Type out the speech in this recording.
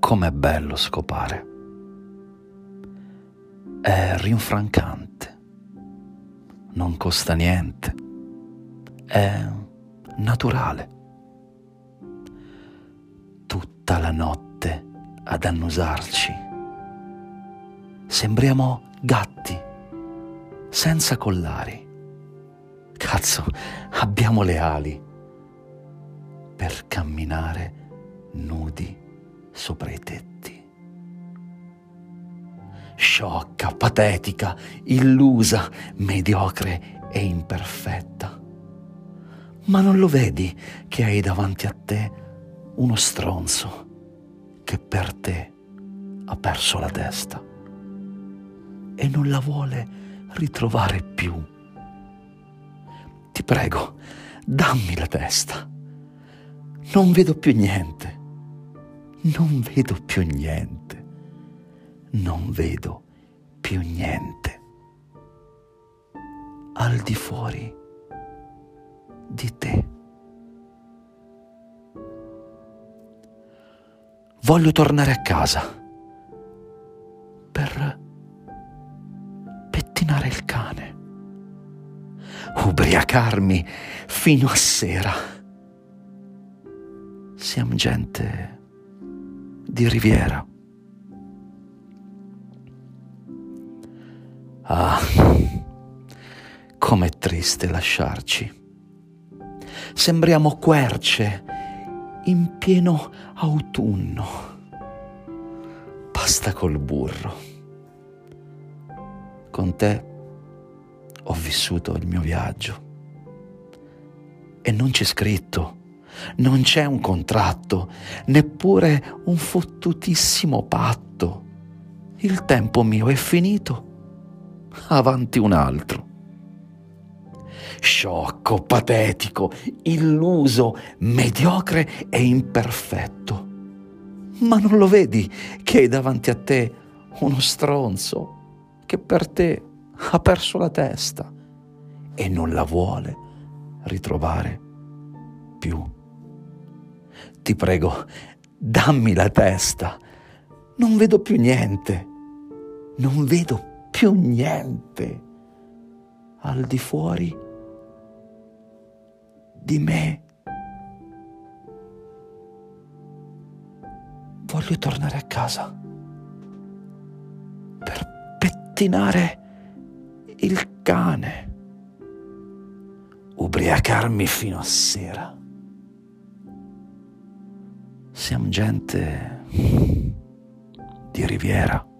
com'è bello scopare. È rinfrancante, non costa niente, è naturale. Tutta la notte ad annusarci. Sembriamo gatti, senza collari. Cazzo, abbiamo le ali per camminare nudi sopra i tetti. Sciocca, patetica, illusa, mediocre e imperfetta. Ma non lo vedi che hai davanti a te uno stronzo che per te ha perso la testa e non la vuole ritrovare più. Ti prego, dammi la testa. Non vedo più niente non vedo più niente, non vedo più niente al di fuori di te. Voglio tornare a casa per pettinare il cane, ubriacarmi fino a sera. Siamo gente di Riviera. Ah, com'è triste lasciarci. Sembriamo querce in pieno autunno. Pasta col burro. Con te ho vissuto il mio viaggio. E non c'è scritto non c'è un contratto, neppure un fottutissimo patto. Il tempo mio è finito. Avanti un altro. Sciocco, patetico, illuso, mediocre e imperfetto. Ma non lo vedi che hai davanti a te uno stronzo che per te ha perso la testa e non la vuole ritrovare più ti prego, dammi la testa. Non vedo più niente. Non vedo più niente al di fuori di me. Voglio tornare a casa per pettinare il cane, ubriacarmi fino a sera. Siamo gente di riviera.